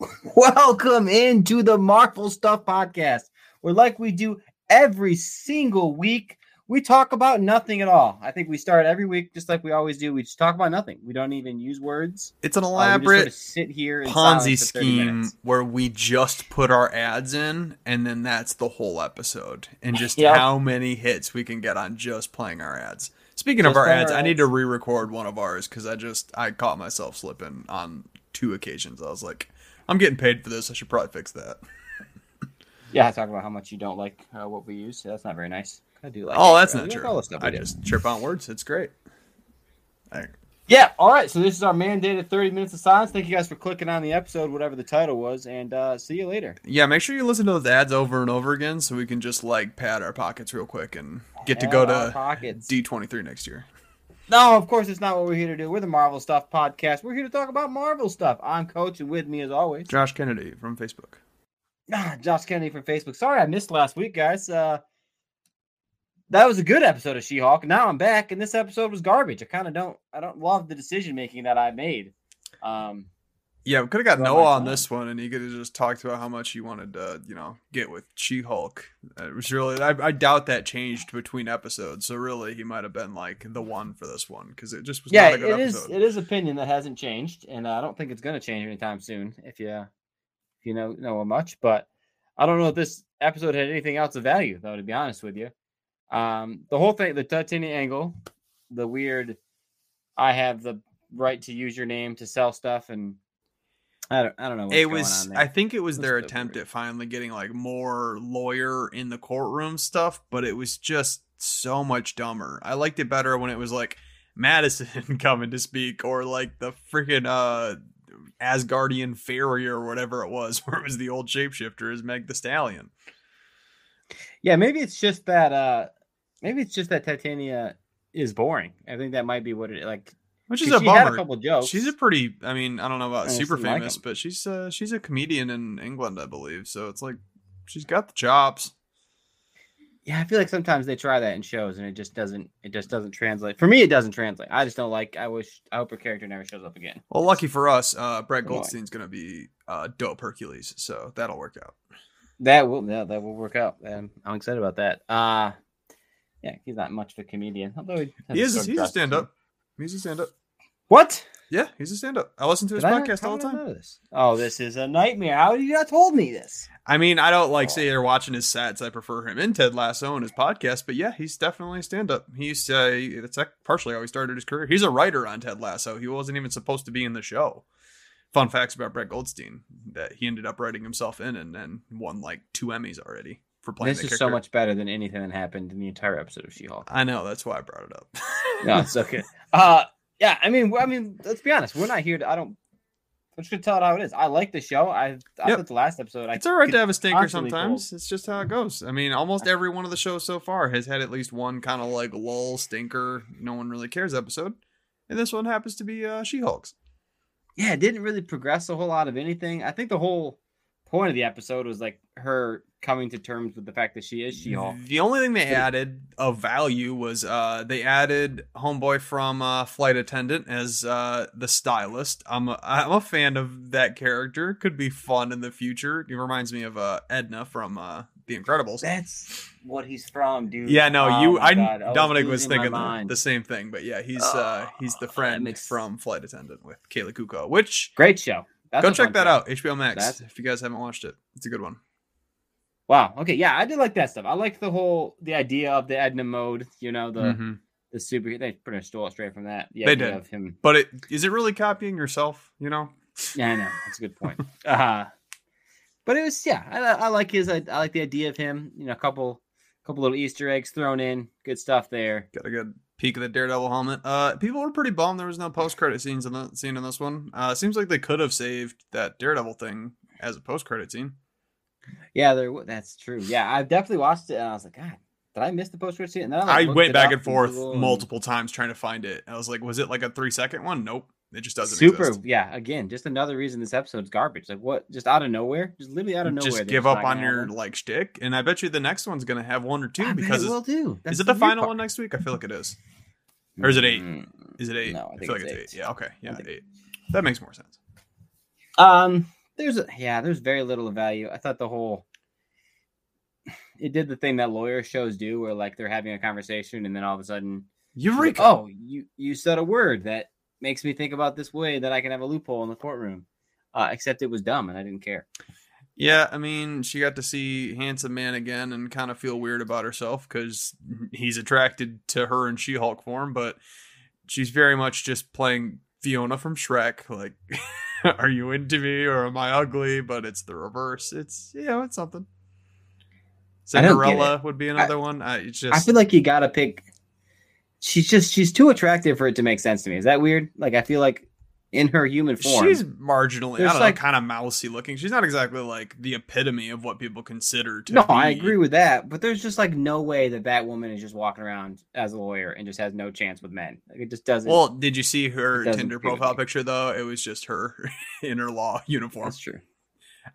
Welcome into the Marvel Stuff Podcast, where, like we do every single week, we talk about nothing at all. I think we start every week just like we always do. We just talk about nothing. We don't even use words. It's an Uh, elaborate sort of sit here Ponzi silence for 30 scheme where we just put our ads in and then that's the whole episode and just Yep. how many hits we can get on just playing our ads. Speaking of our ads, our I need to re-record one of ours because I just I caught myself slipping on two occasions. I was like, I'm getting paid for this. I should probably fix that. Yeah, I talk about how much you don't like uh, what we use. That's not very nice. I do like. oh, it. that's Uh, not true. all the stuff we I just trip on words. It's great. I- Yeah, all right. So this is our mandated 30 minutes of silence. Thank you guys for clicking on the episode, whatever the title was, and uh, see you later. yeah, make sure you listen to those ads over and over again so we can just like pad our pockets real quick and get to go to pockets. D23 next year. No, of course it's not what we're here to do. We're the Marvel Stuff Podcast. We're here to talk about Marvel stuff. I'm Coach, and with me as always, Josh Kennedy from Facebook. Ah, Josh Kennedy from Facebook. Sorry I missed last week, guys. Uh, that was a good episode of She-Hulk. Now I'm back, and this episode was garbage. I kind of don't, I don't love the decision making that I made. Um, Yeah, we could have got Noah on time. this one, and he could have just talked about how much he wanted to, you know, get with She-Hulk. It was really, I, I doubt that changed between episodes. So really, he might have been like the one for this one because it just was yeah, not a good it is. episode. It is opinion that hasn't changed, and uh, I don't think it's going to change anytime soon. If you, if you know know much, but I don't know if this episode had anything else of value, though. To be honest with you, um, the whole thing, the Titania angle, the weird, I have the right to use your name to sell stuff, and I don't, I don't know. What's it going was, on there. I think it was It their a attempt weird. at finally getting like more lawyer in the courtroom stuff, but it was just so much dumber. I liked it better when it was like Madison coming to speak or like the freaking uh Asgardian fairy or whatever it was, where it was the old shapeshifter as Meg the Stallion. Yeah, maybe it's just that. uh Maybe it's just that Titania is boring. I think that might be what it like. Which is a a bummer. couple jokes. She's a pretty. I mean, I don't know about super didn't like but she's uh, she's a comedian in England, I believe. So it's like she's got the chops. Yeah, I feel like sometimes they try that in shows and it just doesn't. It just doesn't translate. For me, it doesn't translate. I just don't like. I wish. I hope her character never shows up again. Well, lucky for us, uh, Brett Goldstein's gonna be uh, dope Hercules, so that'll work out. That will. Yeah, that will work out. And I'm excited about that. Uh yeah, he's not much of a comedian. Although he, has He is. He's a stand up. He's a stand up. What? Yeah, he's a stand up. I listen to his Did I not- podcast how all the did I time. know this? Oh, this is a nightmare. How did you not told me this? I mean, I don't like Oh. say they're watching his sets. I prefer him in Ted Lasso and his podcast, but yeah, he's definitely a stand up. He used to, that's like partially how he started his career. He's a writer on Ted Lasso. He wasn't even supposed to be in the show. Fun facts about Brett Goldstein that he ended up writing himself in and then won like two Emmys already for playing This the is so character. much better than anything that happened in the entire episode of She-Hulk. I know that's why I brought it up. No, it's okay. Uh, yeah, I mean, I mean, let's be honest. We're not here to. I don't. I'm just gonna tell it how it is. I like the show. I I Yep. thought the last episode. I It's all right to have a stinker sometimes. It's just how it goes. I mean, almost every one of the shows so far has had at least one kind of like lull stinker, no one really cares episode. And this one happens to be uh, She-Hulk's. yeah, it didn't really progress a whole lot of anything. I think the whole point of the episode was like her coming to terms with the fact that she is She-Hulk. The only thing they added of value was uh, they added homeboy from uh, Flight Attendant as uh, the stylist. I'm a, I'm a fan of that character. Could be fun in the future. It reminds me of uh, Edna from uh, The Incredibles. That's what he's from, dude. Yeah, no, Oh you. I God, I Dominic was losing thinking the, the same thing, but yeah, he's uh he's the friend makes- from Flight Attendant with Kayla Cuoco. Which Great show. That's go check that show. out, HBO Max. That's- if you guys haven't watched it, it's a good one. Wow. Okay. Yeah, I did like that stuff. I like the whole the idea of the Edna mode. You know, the Mhm. the super. They pretty much stole it straight from that. The They did. of him. But it is it really copying yourself? You know, Yeah, I know. That's a good point. uh but it was yeah. I, I like his. I, I like the idea of him. You know, a couple couple little Easter eggs thrown in. Good stuff there. got a good peek of the Daredevil helmet. Uh, people were pretty bummed there was no post credit scenes in the scene in this one. Uh, seems like they could have saved that Daredevil thing as a post credit scene. Yeah, there. That's true. Yeah, I've definitely watched it, and I was like, God, did I miss the post credit scene? And then I, like, I went back and forth and- multiple times trying to find it. I was like, was it like a three second one? Nope. It just doesn't exist. Super. exist. Yeah. Again, just another reason this episode's garbage. Like what? Just out of nowhere. Just literally out of nowhere. Just give not up on your like shtick, and I bet you the next one's gonna have one or two I because it will do. is it the weird final part. one next week? I feel like it is. Or is it eight? Mm, Is it eight? No, I I, think feel like it's it's eight. eight. Yeah. Okay. Yeah. Eight. That makes more sense. Um, there's a, yeah, there's very little of value. I thought the whole it did the thing that lawyer shows do, where like they're having a conversation and then all of a sudden, she's like, Eureka! oh, you you said a word that makes me think about this way that I can have a loophole in the courtroom. Uh, except it was dumb and I didn't care. Yeah, I mean, she got to see handsome man again and kind of feel weird about herself because he's attracted to her in She-Hulk form, but she's very much just playing Fiona from Shrek. Like, are you into me or am I ugly? But it's the reverse. It's you know, it's something. I Cinderella would be another one. I just I feel like you gotta pick. She's just she's too attractive for it to make sense to me. Is that weird? Like I feel like in her human form, She's marginally, I There's don't like- know, kind of mousy looking. She's not exactly like the epitome of what people consider to no, be. I agree with that. But there's just like no way that that woman is just walking around as a lawyer and just has no chance with men. Like it just doesn't. Well, did you see her Tinder profile picture though? It was just her in her law uniform. that's true.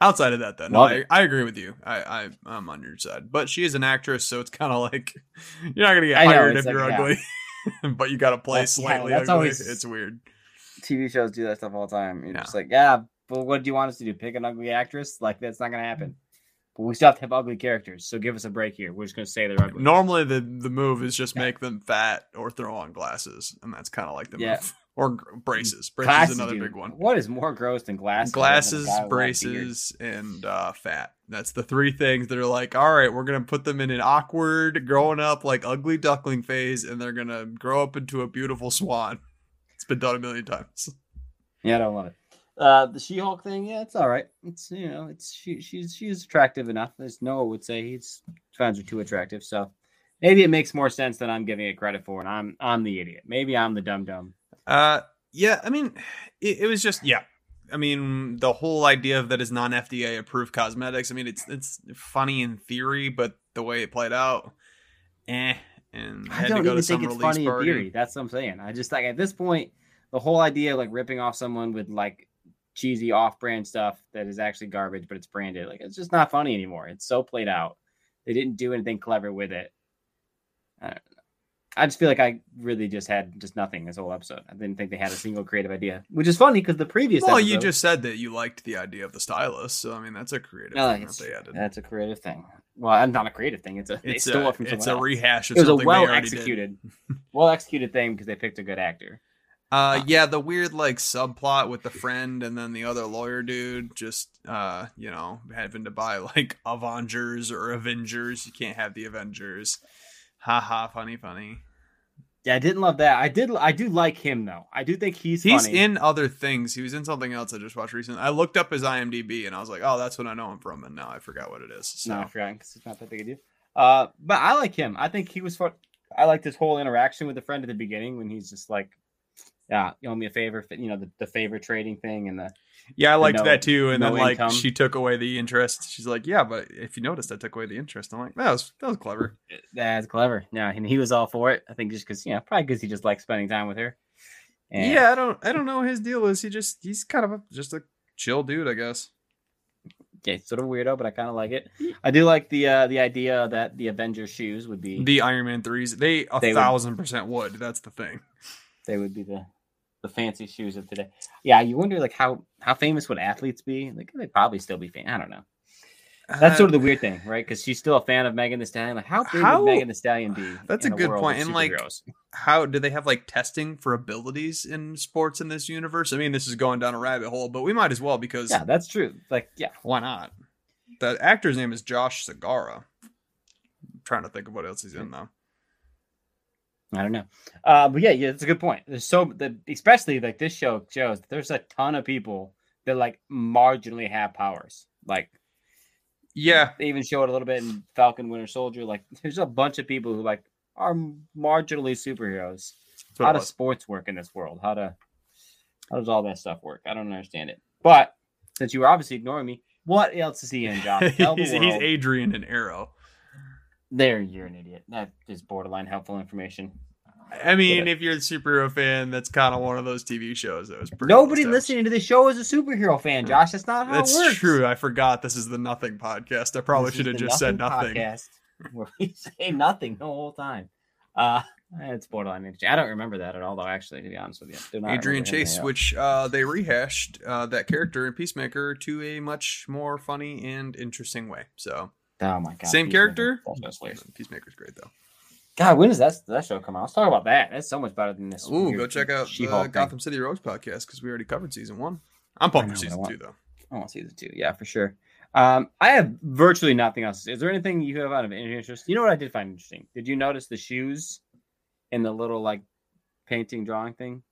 Outside of that, though, no, I. I agree with you. I, I I'm on your side, but she is an actress, so it's kind of like you're not gonna get I know, hired if like, you're yeah. ugly, but you got to play That's- yeah, slightly that's ugly. always- It's weird. TV shows do that stuff all the time. You're Yeah. just like, yeah, but what do you want us to do? Pick an ugly actress? Like that's not gonna happen. But we still have to have ugly characters. So give us a break here. We're just gonna say they're ugly. Normally, the the move is just make them fat or throw on glasses, and that's kind of like the Yeah. move. Or braces. Braces Glasses, is another dude. big one. What is more gross than glasses? Glasses, guy with a beard? braces, and uh, fat. That's the three things that are like, all right, we're gonna put them in an awkward, growing up like ugly duckling phase, and they're gonna grow up into a beautiful swan. It's been done a million times. Yeah, I don't love it. Uh, the She-Hulk thing, yeah, it's all right. It's you know, it's she, she's she's attractive enough. As Noah would say, he's finds her too attractive. So maybe it makes more sense than I'm giving it credit for, and I'm I'm the idiot. Maybe I'm the dumb dumb. Uh, yeah, I mean, it, it was just yeah. I mean, the whole idea of that is non FDA approved cosmetics. I mean, it's it's funny in theory, but the way it played out, eh. And I had don't to go even to think it's funny party. in theory. That's what I'm saying. I just like at this point, the whole idea of like ripping off someone with like cheesy off-brand stuff that is actually garbage, but it's branded. Like it's just not funny anymore. It's so played out. They didn't do anything clever with it. I, don't know. I just feel like I really just had just nothing this whole episode. I didn't think they had a single creative idea, which is funny because the previous. Well, you just said that you liked the idea of the stylus, so I mean that's a creative No, thing that they added. that's a creative thing. Well, it's not a creative thing. It's a they It's stole a it from it's someone a rehash of It was a well they already did. executed, well executed thing because they picked a good actor. Uh, yeah, the weird like subplot with the friend and then the other lawyer dude, just uh, you know, having to buy like Avengers or Avengers. You can't have the Avengers. Ha ha, funny, funny. Yeah, I didn't love that. I did. I do like him though. I do think he's He's funny. in other things. He was in something else I just watched recently. I looked up his IMDb and I was like, oh, that's what I know him from, and now I forgot what it is. So No, I forgot because it's not that big a deal. Uh, but I like him. I think he was fun. I liked his whole interaction with the friend at the beginning when he's just like, "Yeah, you owe me a favor." You know, the, the favor trading thing and the yeah, I liked no- that too. And no then like income. she took away the interest. She's like, yeah, but if you noticed, I took away the interest. I'm like, that was that was clever. that's clever. Yeah, and he was all for it. I think just because, yeah, probably because he just likes spending time with her. And- Yeah, I don't I don't know what his deal is. He just he's kind of a, just a chill dude, I guess. Okay, sort of weirdo, but I kind of like it. I do like the uh the idea that the Avengers shoes would be The Iron Man threes, they a They would- thousand percent would. That's the thing. they would be the the fancy shoes of today. Yeah, you wonder like how how famous would athletes be? Like they'd probably still be famous. I don't know. That's sort of the weird thing, right? Because she's still a fan of Megan the Stallion. Like, how big How- would Megan the Stallion be? That's a good point, and, like, how do they have like testing for abilities in sports in this universe? I mean, this is going down a rabbit hole, but we might as well because yeah, that's true. Like, yeah, why not? The actor's name is Josh Segarra. I'm trying to think of what else he's in though. I don't know. Uh, but yeah, yeah, it's a good point. There's so the especially like this show shows that there's a ton of people that like marginally have powers. Like Yeah, they even show it a little bit in Falcon Winter Soldier. Like there's a bunch of people who like are marginally superheroes. how does sports work in this world? How to how does all that stuff work? I don't understand it. But since you were obviously ignoring me, What else is he in, the he's, he's. Adrian and Arrow. There, you're an idiot. That is borderline helpful information. I mean, But- if you're a superhero fan, that's kind of one of those TV shows that was pretty. Nobody established. listening to this show is a superhero fan, Josh. That's not how That's it works. true. I forgot this is the Nothing podcast. I probably should have the just said nothing. Podcast where we say nothing the whole time. Uh, it's borderline interesting. I don't remember that at all, though. Actually, to be honest with you, Do not Adrian Chase, which uh, they rehashed uh, that character in Peacemaker to a much more funny and interesting way. So Oh my god, same Peacemaker. character. Peacemaker's great though. God, when does that that show come out? Let's talk about that. That's so much better than this. Ooh, go check out the thing. Gotham City Rogues podcast because we already covered season one. I'm pumped for season two though. I want season two. Yeah, for sure. Um, I have virtually nothing else. Is there anything you have out of any interest? You know what I did find interesting? Did you notice the shoes in the little like painting drawing thing?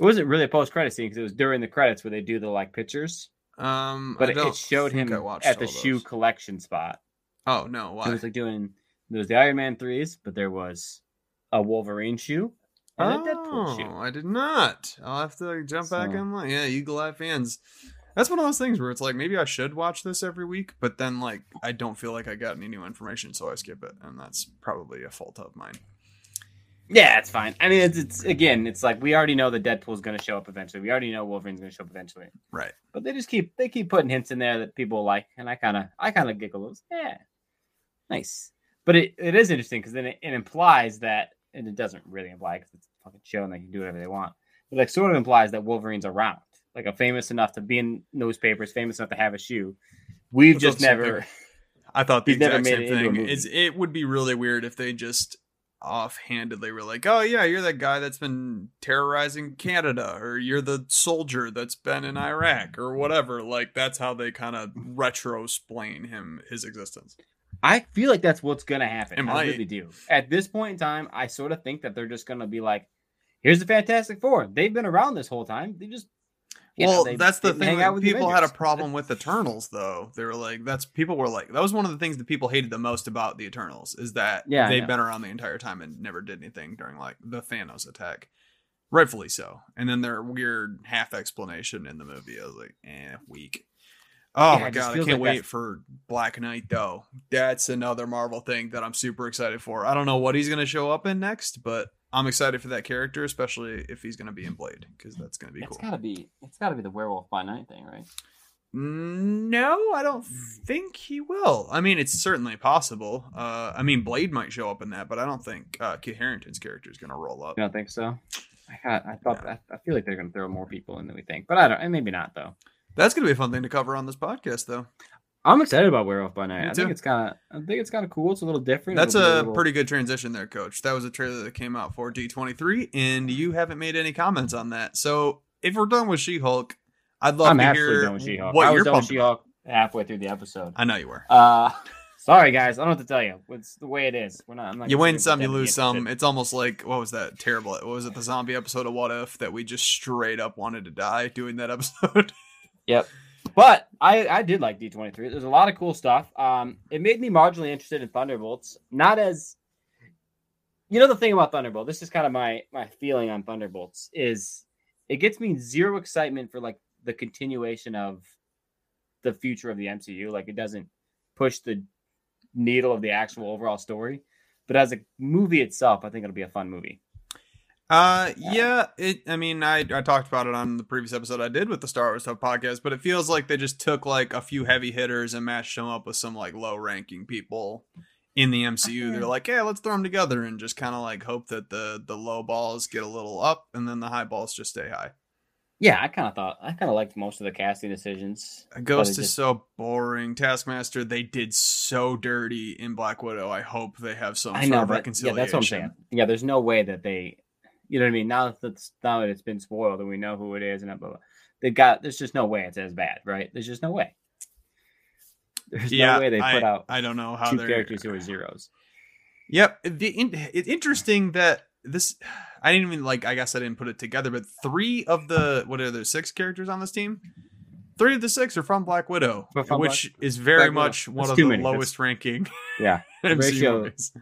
It wasn't really a post credit scene because it was during the credits where they do the like pictures, Um, but it, it showed him at the shoe collection spot. Oh no, why? was like doing there was the Iron Man threes, but there was a Wolverine shoe and a Deadpool shoe. Oh, I did not. I'll have to jump back So- in line. Yeah, Eagle Eye fans. That's one of those things where it's like maybe I should watch this every week, but then like I don't feel like I got any new information, so I skip it, and that's probably a fault of mine. Yeah, it's fine. I mean, it's, it's again, it's like we already know that Deadpool's going to show up eventually. We already know Wolverine's going to show up eventually. Right. But they just keep they keep putting hints in there that people like, and I kind of I kind of giggle. It's, Yeah, nice. But it, it is interesting because then it, it implies that, and it doesn't really imply because it's a fucking show and they can do whatever they want. But like sort of implies that Wolverine's around, like a famous enough to be in newspapers, famous enough to have a shoe. We've just never. I thought the exact made same thing. It's it would be really weird if they just offhandedly were like, "Oh yeah, you're that guy that's been terrorizing Canada, or you're the soldier that's been in Iraq, or whatever." Like that's how they kind of retro-splain him his existence. I feel like that's what's gonna happen. I might. really do. At this point in time, I sort of think that they're just gonna be like, "Here's the Fantastic Four. They've been around this whole time. They just you know, well, they that's the thing. hang that out with the people had a problem with Eternals, though. They were like, "That's people were like, that was one of the things that people hated the most about the Eternals is that Yeah, they've been around the entire time and never did anything during like the Thanos attack, rightfully so. And then their weird half explanation in the movie, I was like, eh, weak. Oh Yeah, my god, I can't like wait that's- for Black Knight though. That's another Marvel thing that I'm super excited for. I don't know what he's gonna show up in next, but I'm excited for that character, especially if he's gonna be in Blade, because that's gonna be It's cool. gotta be. It's gotta be the Werewolf by Night thing, right? Mm, No, I don't think he will. I mean, it's certainly possible. Uh, I mean, Blade might show up in that, but I don't think uh, Kit Harington's character is going to roll up. You don't think so? I got. I thought. I, I feel like they're gonna throw more people in than we think, but I don't. And maybe not though. That's going to be a fun thing to cover on this podcast, though. I'm excited about Werewolf by Night. I think it's kind of. I think it's kind of cool. It's a little different. That's a little- pretty good transition there, Coach. That was a trailer that came out for D23, and you haven't made any comments on that. So if we're done with She-Hulk, I'd love I'm to hear done with She-Hulk. what I was you're done with. She-Hulk halfway through the episode. I know you were. Uh, sorry guys, I don't know what to tell you. It's the way it is. We're not. I'm not You win some, you lose pretend to be some. It's almost like what was that terrible? What was it the zombie episode of What If that we just straight up wanted to die doing that episode? Yep. But I I did like D23. There's a lot of cool stuff. Um, it made me marginally interested in Thunderbolts. Not as you know the thing about Thunderbolt. This is kind of my my feeling on Thunderbolts is it gets me zero excitement for like the continuation of the future of the MCU. Like it doesn't push the needle of the actual overall story. But as a movie itself, I think it'll be a fun movie. Uh, yeah. It. I mean, I I talked about it on the previous episode I did with the Star Wars Stuff podcast, but it feels like they just took like a few heavy hitters and matched them up with some like low ranking people in the MCU. They're like, yeah, let's throw them together and just kind of like hope that the the low balls get a little up and then the high balls just stay high. Yeah, I kind of thought I kind of liked most of the casting decisions. Ghost it is just- so boring. Taskmaster, they did so dirty in Black Widow. I hope they have some I sort know, of but yeah, reconciliation. that's what I'm saying. Yeah, there's no way that they, you know what I mean. Now that it's, now that it's been spoiled and we know who it is and blah, blah, blah, they got. There's just no way it's as bad, right? There's just no way. There's Yeah, no way they I, put out I don't know how two characters who are zeros. Yep. The it's interesting that this I didn't even like I guess I didn't put it together, but three of the what are there six characters on this team? Three of the six are from Black Widow, from which is very Black Widow. much one That's of the many. That's- lowest ranking Yeah, ratio- movies.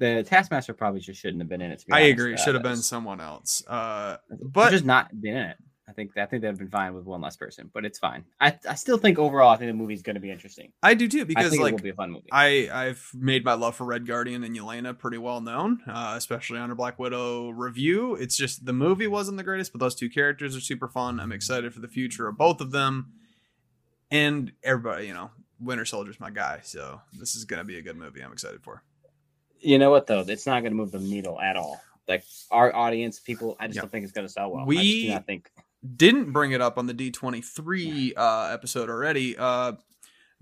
The Taskmaster probably just shouldn't have been in it. To be I honest. agree. Uh, Should have been someone else. Uh, But just not been in it. I think I think they'd have been fine with one less person, but it's fine. I I still think overall, I think the movie's going to be interesting. I do too because like it will be a fun movie. I I've made my love for Red Guardian and Yelena pretty well known, uh, especially under Black Widow review. It's just the movie wasn't the greatest, but those two characters are super fun. I'm excited for the future of both of them, and everybody. You know, Winter Soldier's my guy, so this is gonna be a good movie. I'm excited for. You know what though? It's not going to move the needle at all. Like our audience, people, I just Yeah. don't think it's going to sell well. I We- not think. Didn't bring it up on the D23 uh, episode already. Uh,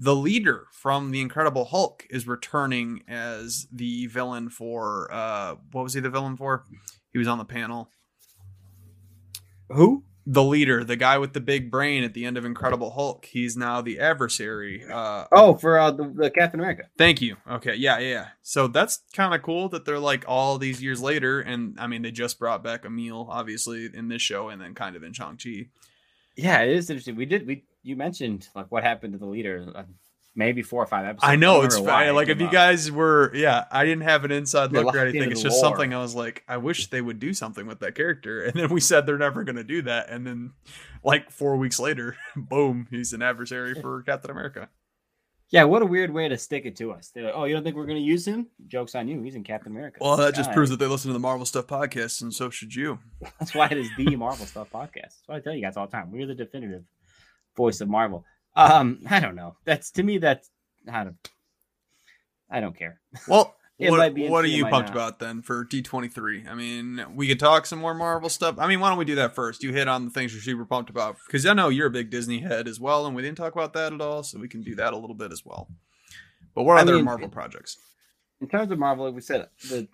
the leader from the Incredible Hulk is returning as the villain for uh, what was he the villain for? He was on the panel. Who? The leader, the guy with the big brain at the end of Incredible Hulk. He's now the adversary. Uh, Oh, for uh, the, the Captain America. thank you. Okay, yeah, yeah. yeah. So that's kind of cool that they're like all these years later, and I mean they just brought back Emil, obviously in this show, and then kind of in Shang Chi. Yeah, it is interesting. We did. We you mentioned like what happened to the leader. Maybe four or five episodes. I know don't it's why fine. Like if came you up. guys were, yeah, I didn't have an inside You're look or anything. It's just lore. something I was like, I wish they would do something with that character. And then we said they're never going to do that, and then like four weeks later, boom, he's an adversary for Captain America. Yeah, what a weird way to stick it to us. They're like, oh, you don't think we're going to use him? Joke's on you. He's in Captain America. Well, that just God. proves that they listen to the Marvel Stuff podcast, and so should you. That's why it is the Marvel Stuff podcast. That's what I tell you guys all the time. We're the definitive voice of Marvel. Um, I don't know. That's to me. That's I don't. I don't care. Well, It what, what are you pumped not. about then for D23? I mean, we could talk some more Marvel stuff. I mean, why don't we do that first? You hit on the things you're super pumped about because I know you're a big Disney head as well, and we didn't talk about that at all, so we can do that a little bit as well. But what I other mean, Marvel projects? In terms of Marvel, like we said, the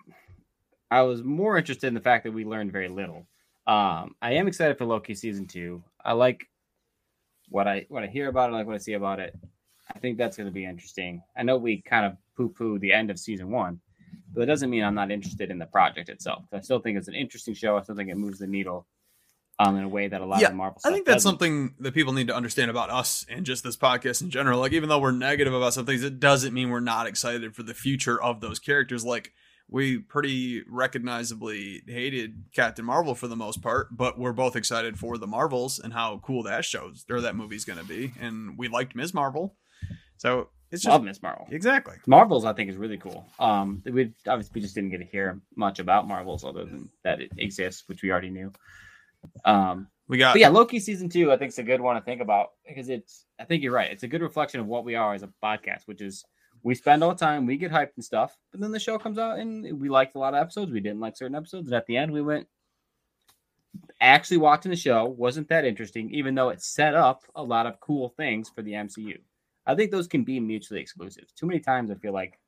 I was more interested in the fact that we learned very little. Um, I am excited for Loki season two. I like what I what I hear about it, like what I see about it. I think that's going to be interesting. I know we kind of poo poo the end of season one, but it doesn't mean I'm not interested in the project itself. I still think it's an interesting show. I still think it moves the needle um, in a way that a lot Yeah, of Marvel. I think that's doesn't. something that people need to understand about us and just this podcast in general. Like, even though we're negative about some things, it doesn't mean we're not excited for the future of those characters. Like, we pretty recognizably hated Captain Marvel for the most part, but we're both excited for the Marvels and how cool that shows or that movie's going to be. And we liked Ms. Marvel. So it's just Love Miss Marvel. exactly. Marvels, I think, is really cool. Um, we obviously we just didn't get to hear much about Marvels other than that it exists, which we already knew. Um, We got but yeah, Loki season two, I think is a good one to think about because it's. I think you're right. It's a good reflection of what we are as a podcast, which is we spend all the time, we get hyped and stuff, but then the show comes out and we liked a lot of episodes, we didn't like certain episodes, and at the end we went. Actually, watching the show wasn't that interesting, even though it set up a lot of cool things for the MCU. I think those can be mutually exclusive. Too many times I feel like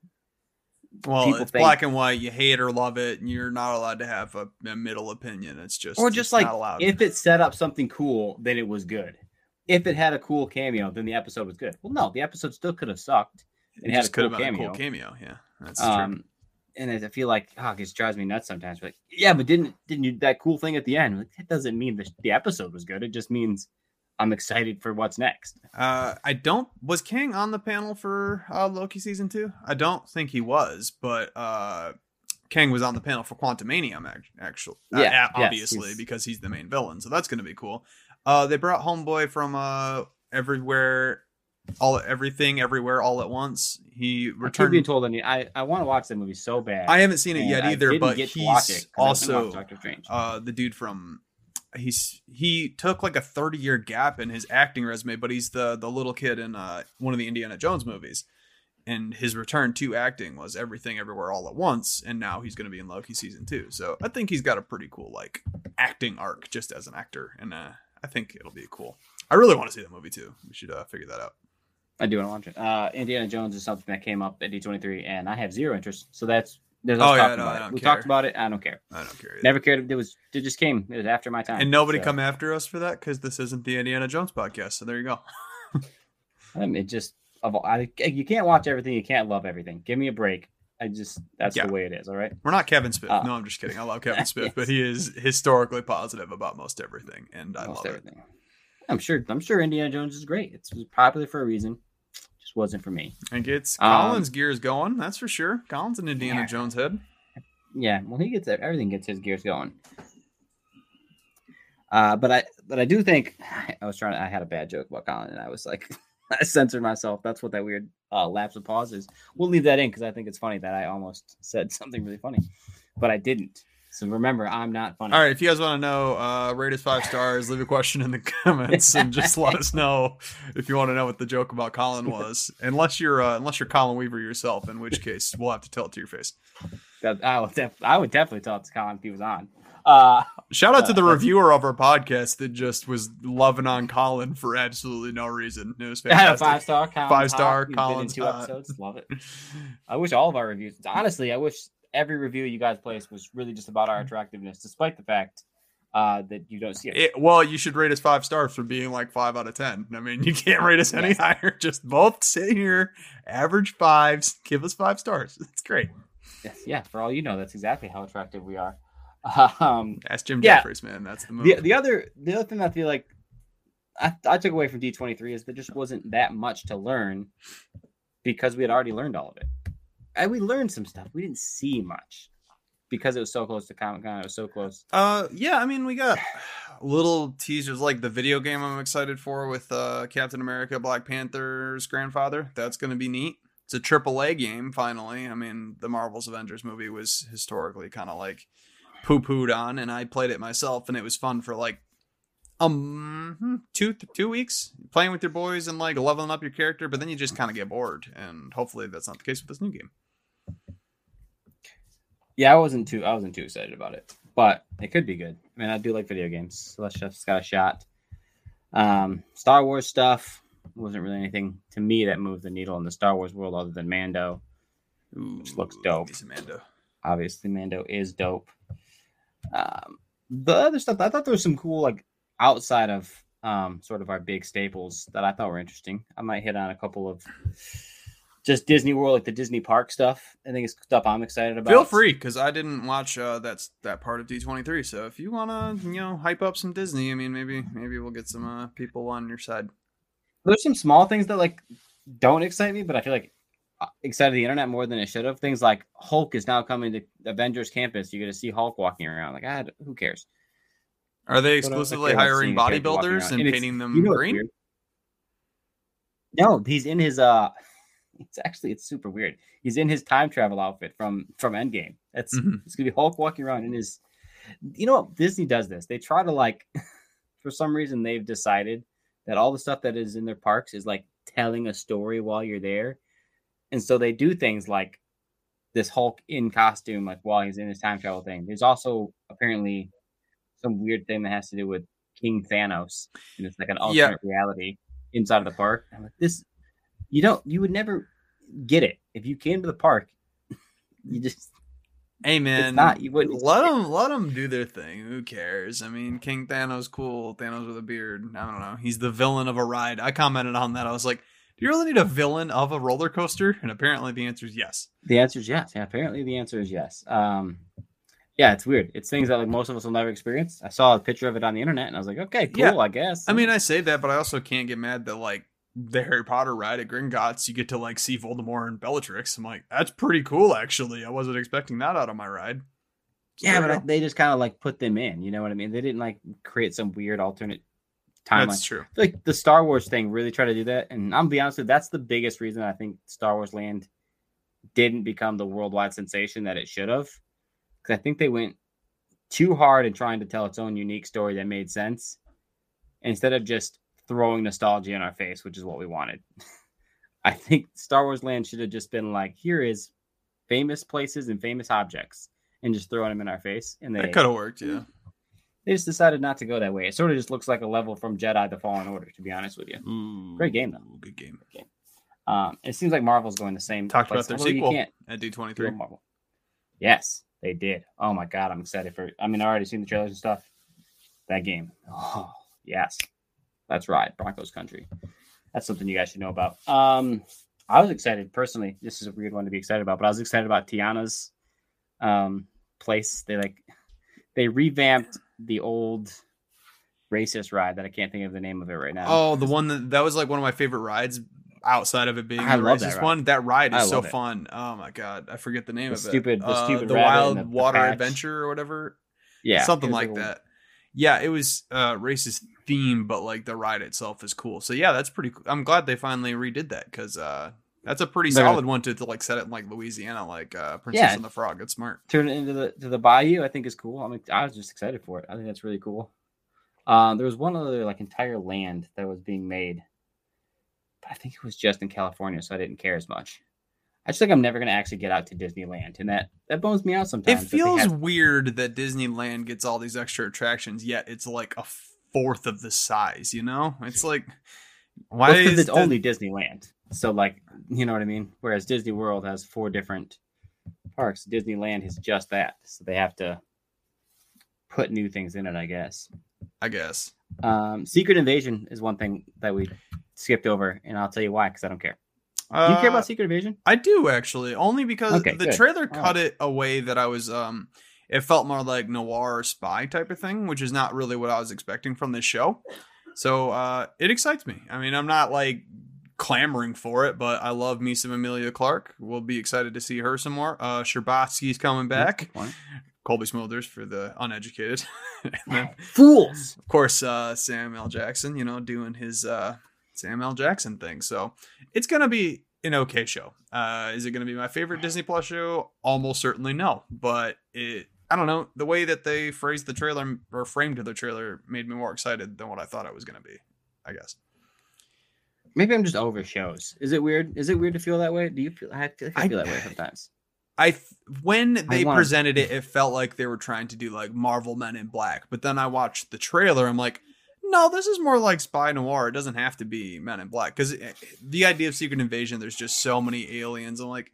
well, it's think- black and white. You hate or love it, and you're not allowed to have a, a middle opinion. It's just or just like not allowed. if it set up something cool, then it was good. If it had a cool cameo, then the episode was good. Well, no, the episode still could have sucked. It it had just a could have cool been a cameo. cool cameo. Yeah, that's true. Um, and I feel like oh, it drives me nuts sometimes. But Like, yeah, but didn't didn't you that cool thing at the end? Like, that doesn't mean the the episode was good. It just means I'm excited for what's next. Uh, I don't. Was Kang on the panel for uh, Loki season two? I don't think he was, but uh, Kang was on the panel for Quantumania, ac- actually. Uh, Yeah, yeah, obviously he's- because he's the main villain, so that's going to be cool. Uh, they brought Homeboy from uh everywhere, all everything, everywhere, all at once. He returned. being told, and I I want to watch that movie so bad. I haven't seen it yet either, but get to watch he's it 'cause I didn't watch also Doctor Strange. uh the dude from he's he took like a 30 year gap in his acting resume but he's the the little kid in uh one of the indiana jones movies and his return to acting was everything everywhere all at once and now he's going to be in loki season two so i think he's got a pretty cool like acting arc just as an actor and uh i think it'll be cool i really want to see that movie too we should uh figure that out I do want to watch it. Uh, Indiana Jones is something that came up at D23, and I have zero interest. So that's there's us Oh, yeah, no, about it. We care. talked about it. I don't care. i don't care either. Never cared. It was it just came. It was after my time. and nobody So, come after us for that because this isn't the indiana jones podcast so there you go I mean, it just of all- I, you can't watch everything. You can't love everything. Give me a break. I just that's Yeah. the way it is. All right. We're not Kevin Smith. Uh, no, I'm just kidding. I love Kevin Smith, yes. but he is historically positive about most everything, and I Almost love it. everything. I'm sure. I'm sure Indiana Jones is great. It's popular for a reason. Wasn't for me. And gets Um, Colin's gears going. That's for sure. Colin's an Indiana Yeah. Jones head. Yeah. Well, he gets everything gets his gears going. Uh, but I but I do think I was trying. To, I had a bad joke about Colin, and I was like, I censored myself. That's what that weird uh, lapse of pause is. We'll leave that in because I think it's funny that I almost said something really funny, but I didn't. So remember, I'm not funny. All right, if you guys want to know, uh, rate us five stars. Leave a question in the comments and just let us know if you want to know what the joke about Colin was. Unless you're uh, unless you're Colin Weaver yourself, in which case we'll have to tell it to your face. That, I would def- I would definitely tell it to Colin if he was on. Uh, Shout out to the Uh, reviewer of our podcast that just was loving on Colin for absolutely no reason. It was I had a fantastic. five star. Colin's Five star, hot. In two hot. episodes. Love it. I wish all of our reviews. Honestly, I wish every review you guys placed was really just about our attractiveness, despite the fact uh, that you don't see it. It- well, you should rate us five stars for being like five out of ten. I mean, you can't rate us any Yes. higher. Just both sit here, average fives, give us five stars. It's great. Yes, yeah, for all you know, that's exactly how attractive we are. Um, Ask Jim Yeah. Jeffries, man. That's the move. the the other the other thing I feel like I, I took away from D twenty three is there just wasn't that much to learn because we had already learned all of it. And we learned some stuff. We didn't see much because it was so close to Comic Con. It was so close. Uh, yeah, I mean, we got little teasers like the video game I'm excited for with uh, Captain America, Black Panther's grandfather. That's going to be neat. It's a triple A game, finally. I mean, the Marvel's Avengers movie was historically kind of like poo pooed on, and I played it myself, and it was fun for like um two two weeks playing with your boys and like leveling up your character, but then you just kind of get bored, and hopefully that's not the case with this new game. Yeah, I wasn't too I wasn't too excited about it, but it could be good. I mean, I do like video games. Celeste Chef's got a shot. Um, Star Wars stuff wasn't really anything to me that moved the needle in the Star Wars world other than Mando. Ooh, Which looks dope. Mando. Obviously, Mando is dope. Um, the other stuff I thought there was some cool like outside of um sort of our big staples that I thought were interesting. I might hit on a couple of just Disney World, like the Disney Park stuff. I think it's stuff I'm excited about. Feel free, because I didn't watch uh, that that part of D twenty three. So if you wanna, you know, hype up some Disney, I mean, maybe maybe we'll get some uh, people on your side. there's some small things that like don't excite me, but I feel like uh, excited the internet more than it should have. Things like Hulk is now coming to Avengers Campus. You're gonna see Hulk walking around. Like, I who cares? Are they But I was exclusively hiring seeing a character walking bodybuilders and And painting them You know green? No, he's in his uh. It's actually it's super weird. He's in his time travel outfit from from Endgame. That's Mhm. it's gonna be Hulk walking around in his. You know what? Disney does this. They try to like, for some reason, they've decided that all the stuff that is in their parks is like telling a story while you're there, and so they do things like this Hulk in costume, like while he's in his time travel thing. There's also apparently some weird thing that has to do with King Thanos, and it's like an Yeah. alternate reality inside of the park. I'm like, this, you don't, you would never get it if you came to the park. You just Hey man, not, you wouldn't let them let them do their thing. Who cares? I mean, King Thanos, cool. Thanos with a beard. I don't know. He's the villain of a ride. I commented on that. I was like, do you really need a villain of a roller coaster? And apparently the answer is yes. The answer is yes. Yeah, apparently the answer is yes. Um, yeah, it's weird. It's things that like most of us will never experience. I saw a picture of it on the internet, and I was like, okay, cool, Yeah. I guess. I mean, I say that, but I also can't get mad that like the Harry Potter ride at Gringotts, you get to like see Voldemort and Bellatrix. I'm like, that's pretty cool, actually. I wasn't expecting that out of my ride. So yeah, but I, they just kind of like put them in. You know what I mean? They didn't like create some weird alternate timeline. that's true. Like the Star Wars thing really tried to do that, and I'm gonna be honest with you, that's the biggest reason I think Star Wars Land didn't become the worldwide sensation that it should have. Because I think they went too hard in trying to tell its own unique story that made sense, instead of just throwing nostalgia in our face, which is what we wanted. I think Star Wars Land should have just been like, here is famous places and famous objects, and just throwing them in our face. And they That could have worked, yeah. they just decided not to go that way. It sort of just looks like a level from Jedi: The Fallen Order, to be honest with you. Great game, though. Ooh, Good game. Um, it seems like Marvel's going the same. Talked place, about their although you sequel can't at D23. Marvel. Yes, they did. Oh my god, I'm excited for. I mean, I already seen the trailers and stuff. That game. Oh yes, that's right. Broncos country. That's something you guys should know about. Um, I was excited personally. This is a weird one to be excited about, but I was excited about Tiana's um place. They like they revamped the old racist ride that I can't think of the name of it right now. Oh, the one that that was like one of my favorite rides outside of it being I the love racist that one. That ride is so it. fun. Oh my god, I forget the name The of stupid- it. the Uh, stupid the wild the- water patch. adventure or whatever. yeah, something like that. yeah, it was uh racist theme, but like the ride itself is cool. So yeah, that's pretty. cool. I'm glad they finally redid that because uh that's a pretty They're- solid one to, to like set it in like Louisiana, like uh Princess Yeah. and the Frog. It's smart. turn it into the to the bayou i think is cool i mean i was just excited for it i think that's really cool um there was one other like entire land that was being made but i think it was just in california so i didn't care as much i just think i'm never going to actually get out to disneyland and that that bums me out sometimes It feels have- weird that Disneyland gets all these extra attractions, yet it's like a fourth of the size. You know, it's like why well, it's only disneyland so like you know what i mean whereas disney world has four different parks disneyland is just that so they have to put new things in it i guess I guess. Um, Secret Invasion is one thing that we skipped over, and I'll tell you why because I don't care. Do you care Uh, about Secret Invasion? I do actually, only because Okay, the good. trailer cut it away that I was um it felt more like noir spy type of thing, which is not really what I was expecting from this show. So uh it excites me. I mean, I'm not like clamoring for it, but I love me some Emilia Clarke. We'll be excited to see her some more. Uh Scherbatsky's coming back. Colby Smulders for the uneducated. then, Fools. of course, uh, Sam L. Jackson, you know, doing his uh, Sam L. Jackson thing. So it's gonna be an okay show. Uh, is it gonna be my favorite Disney Plus show? Almost certainly no. But it, I don't know, the way that they phrased the trailer or framed the trailer made me more excited than what I thought it was gonna be. I guess. Maybe I'm just over shows. Is it weird? Is it weird to feel that way? Do you feel? I feel, like I I- feel that way sometimes. I when they wanna- presented it, it felt like they were trying to do like Marvel Men in Black. But then I watched the trailer. I'm like, no, this is more like spy noir. It doesn't have to be Men in Black because eh, eh, the idea of Secret Invasion, there's just so many aliens. I'm like,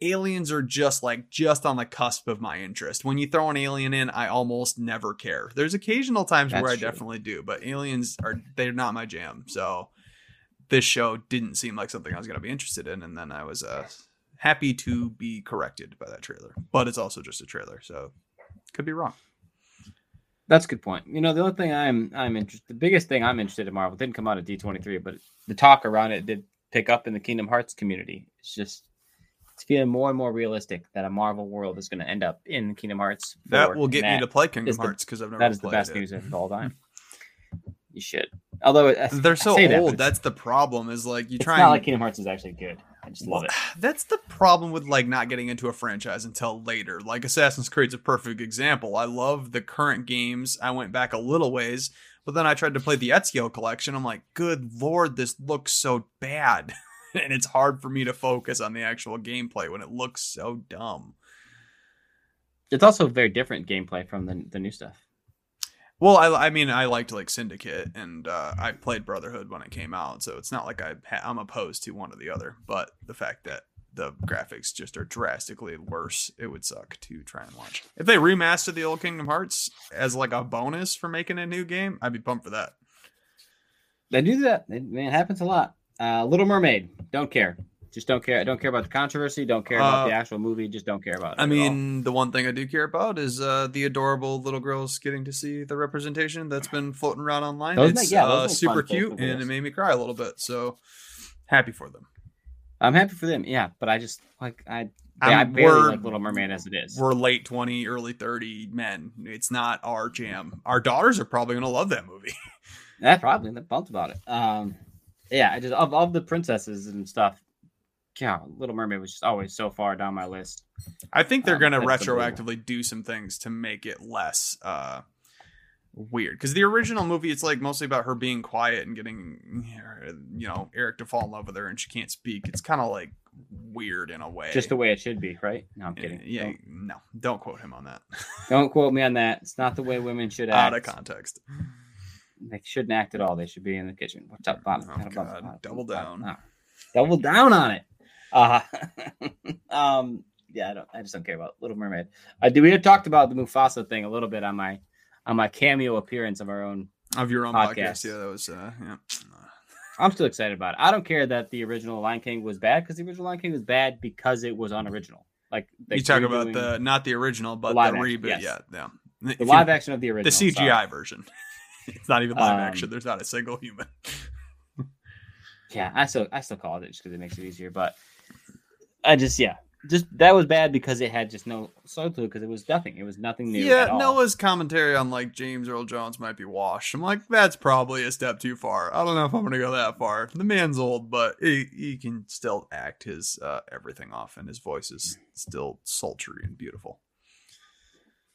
aliens are just like just on the cusp of my interest. When you throw an alien in, I almost never care. There's occasional times where That's I true. definitely do, but aliens are they're not my jam. So this show didn't seem like something I was going to be interested in, and then I was uh, happy to be corrected by that trailer. But it's also just a trailer, so could be wrong. That's a good point. You know, the only thing I'm I'm interested, the biggest thing I'm interested in Marvel didn't come out of D23, but the talk around it did pick up in the Kingdom Hearts community. It's just it's feeling more and more realistic that a Marvel world is going to end up in Kingdom Hearts. 4, That will get me to play Kingdom Hearts because I've never. That is the best it. news of all time. You should. Although I- They're so that, old. That's the problem. Is like you it's try not and like Kingdom Hearts is actually good. I just love it. That's the problem with like not getting into a franchise until later. Like Assassin's Creed's a perfect example. I love the current games. I went back a little ways, but then I tried to play the Ezio collection. I'm like, good lord, this looks so bad. and it's hard for me to focus on the actual gameplay when it looks so dumb. It's also very different gameplay from the the new stuff. Well, I, I mean, I liked like Syndicate, and uh, I played Brotherhood when it came out, so it's not like I ha- I'm opposed to one or the other. But the fact that the graphics just are drastically worse, it would suck to try and watch. If they remastered the old Kingdom Hearts as like a bonus for making a new game, I'd be pumped for that. They do that. It, it happens a lot. Uh, Little Mermaid. Don't care. Just don't care. I don't care about the controversy. Don't care about Uh, the actual movie. Just don't care about it. I mean, the one thing I do care about is uh, the adorable little girls getting to see the representation that's been floating around online. Those it's make- yeah, uh, super cute, and it made me cry a little bit. So happy for them. I'm happy for them. Yeah, but I just like I. I'm- I barely like Little Mermaid as it is. we're late 20 early 30 men it's not our jam our daughters are probably going to love that movie Yeah, probably. They're pumped about it. Um, yeah, I just of, of the princesses and stuff. Yeah, Little Mermaid was just always so far down my list. i think they're Um, going to that's the retroactively do some things to make it less uh weird because the original movie it's like mostly about her being quiet and getting you know eric to fall in love with her and she can't speak it's kind of like weird in a way Just the way it should be, right? No, I'm kidding. yeah Don't, no don't quote him on that don't quote me on that. It's not the way women should act. out of context They shouldn't act at all. They should be in the kitchen. What's up, Bob? Oh, God. Double down. Double down on it. Uh, um, yeah, I don't. I just don't care about Little Mermaid. I did. We had talked about the Mufasa thing a little bit on my on my cameo appearance of our own. of your own podcast, Podcast. yeah that was uh yeah I'm still excited about it. I don't care that the original Lion King was bad because the original Lion King was bad because it was unoriginal. Like you talk about the not the original but the, action, reboot yes. yeah yeah the If you- live action of the original, the. CGI sorry. version. it's not even live Um, action. There's not a single human. Yeah, I still I still call it just because it makes it easier. But I just yeah, just that was bad because it had just no soul to it because it was nothing. It was nothing new. Yeah, at all. Noah's commentary on like James Earl Jones might be washed. I'm like, that's probably a step too far. I don't know if I'm gonna go that far. The man's old, but he, he can still act his uh, everything off, and his voice is still sultry and beautiful.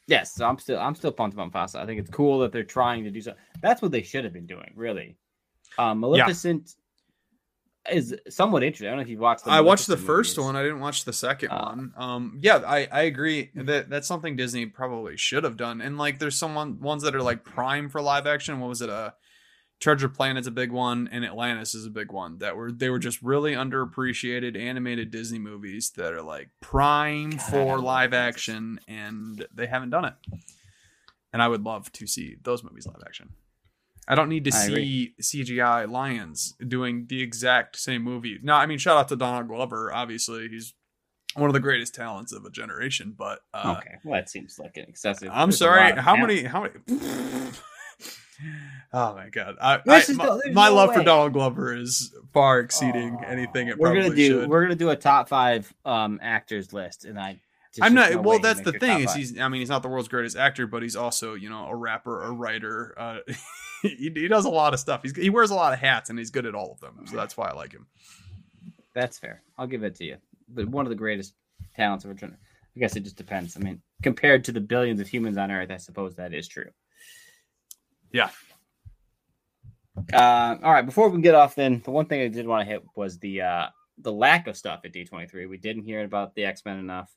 Yes, so I'm still I'm still pumped about Mufasa. I think it's cool that they're trying to do so. That's what they should have been doing, really. Um, Maleficent is somewhat interesting. I don't know if you've watched. The I watched the Maleficent first movies. one. I didn't watch the second Uh, one. Um, yeah, I, I agree that that's something Disney probably should have done. And like, there's some one, ones that are like prime for live action. What was it? Uh, Treasure Planet's a big one, and Atlantis is a big one. That were they were just really underappreciated animated Disney movies that are like prime God, for live action, and they haven't done it. And I would love to see those movies live action. I don't need to I see CGI lions doing the exact same movie. No, I mean shout out to Donald Glover. Obviously, he's one of the greatest talents of a generation. But uh, okay, well that seems like an excessive. I'm sorry. lot of How many? How many? oh my god! I, I- is my, no- my no love for. Donald Glover is far exceeding anything it We're gonna do should. we're gonna do a top five um actors list, and I. just- I'm there's not. no well, that's the thing is he's. I mean, he's not the world's greatest actor, but he's also you know a rapper, a writer. Uh, he, he does a lot of stuff. He's he wears a lot of hats, and he's good at all of them. So that's why I like him. That's fair. I'll give it to you. But one of the greatest talents of a gen- I guess it just depends. I mean, compared to the billions of humans on Earth, I suppose that is true. Yeah. Uh, all right. Before we get off, then the one thing I did want to hit was the uh, the lack of stuff at D twenty three. We didn't hear about the X Men enough.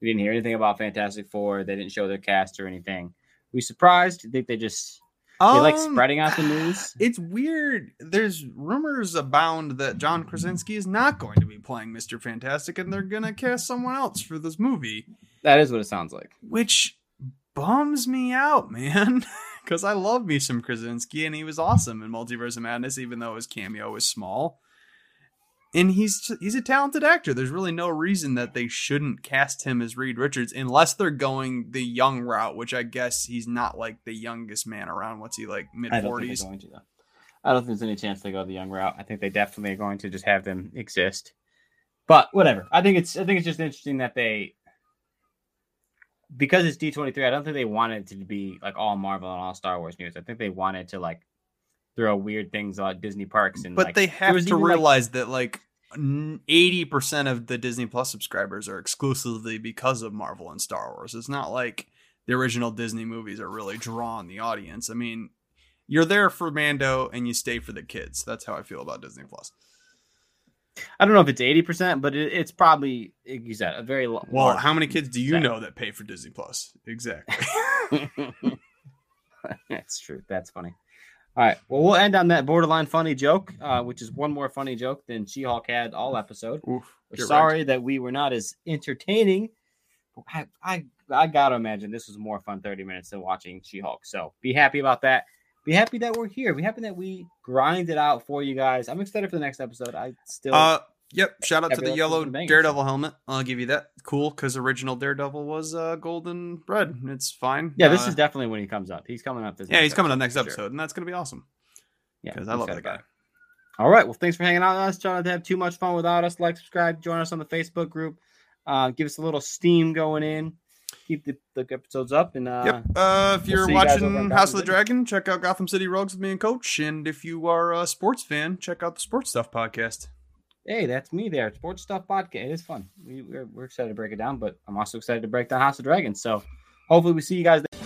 We didn't hear anything about Fantastic Four. They didn't show their cast or anything. We surprised? I think they just they like Um, spreading out the news. It's weird. There's rumors abound that John Krasinski is not going to be playing Mr. Fantastic and they're going to cast someone else for this movie, That is what it sounds like. which bums me out, man. Because I love me some Krasinski and he was awesome in Multiverse of Madness, even though his cameo was small. And he's he's a talented actor. There's really no reason that they shouldn't cast him as Reed Richards unless they're going the young route, which I guess he's not like the youngest man around. What's he like mid I don't think forties? going to though. I don't think there's any chance they go the young route. I think they definitely are going to just have them exist. But whatever. I think it's I think it's just interesting that they because it's D twenty three. I don't think they wanted it to be like all Marvel and all Star Wars news. I think they wanted to like throw weird things on Disney parks and but like, they have to even, like- realize that like eighty percent of the Disney Plus subscribers are exclusively because of Marvel and Star Wars. It's not like the original Disney movies are really drawing the audience. I mean, you're there for Mando and you stay for the kids. That's how I feel about Disney Plus. I don't know if it's eighty percent, but it, it's probably said a very lo- Well, how many kids do you percent. know that pay for Disney Plus? Exactly. That's true. That's funny. All right. Well, we'll end on that borderline funny joke, uh, which is one more funny joke than She-Hulk had all episode. Oof, We're sorry that we were not as entertaining. I, I I gotta imagine this was more fun 30 minutes than watching She-Hulk. So be happy about that. Be happy that we're here. Be happy that we grind it out for you guys. I'm excited for the next episode. I still Uh, yep. Shout out to the yellow Daredevil helmet. I'll give you that. Cool, because original Daredevil was uh, golden red. It's fine. yeah. This Uh, is definitely when he comes up. He's coming up. This yeah. He's coming up next for sure. episode, and that's gonna be awesome. Yeah, because I love that guy. All right. Well, thanks for hanging out with us. Trying to have too much fun without us. Like, subscribe, join us on the Facebook group. Uh, give us a little steam going in. Keep the, the episodes up. And uh, Yep. Uh, if you're see you guys over watching on House Gotham of the City. Dragon, check out Gotham City Rogues with me and Coach. And if you are a sports fan, check out the Sports Stuff podcast. hey, that's me there. Sports Stuff Podcast. It is fun. We, we're, we're excited to break it down, but I'm also excited to break down House of Dragons. So hopefully we see you guys there.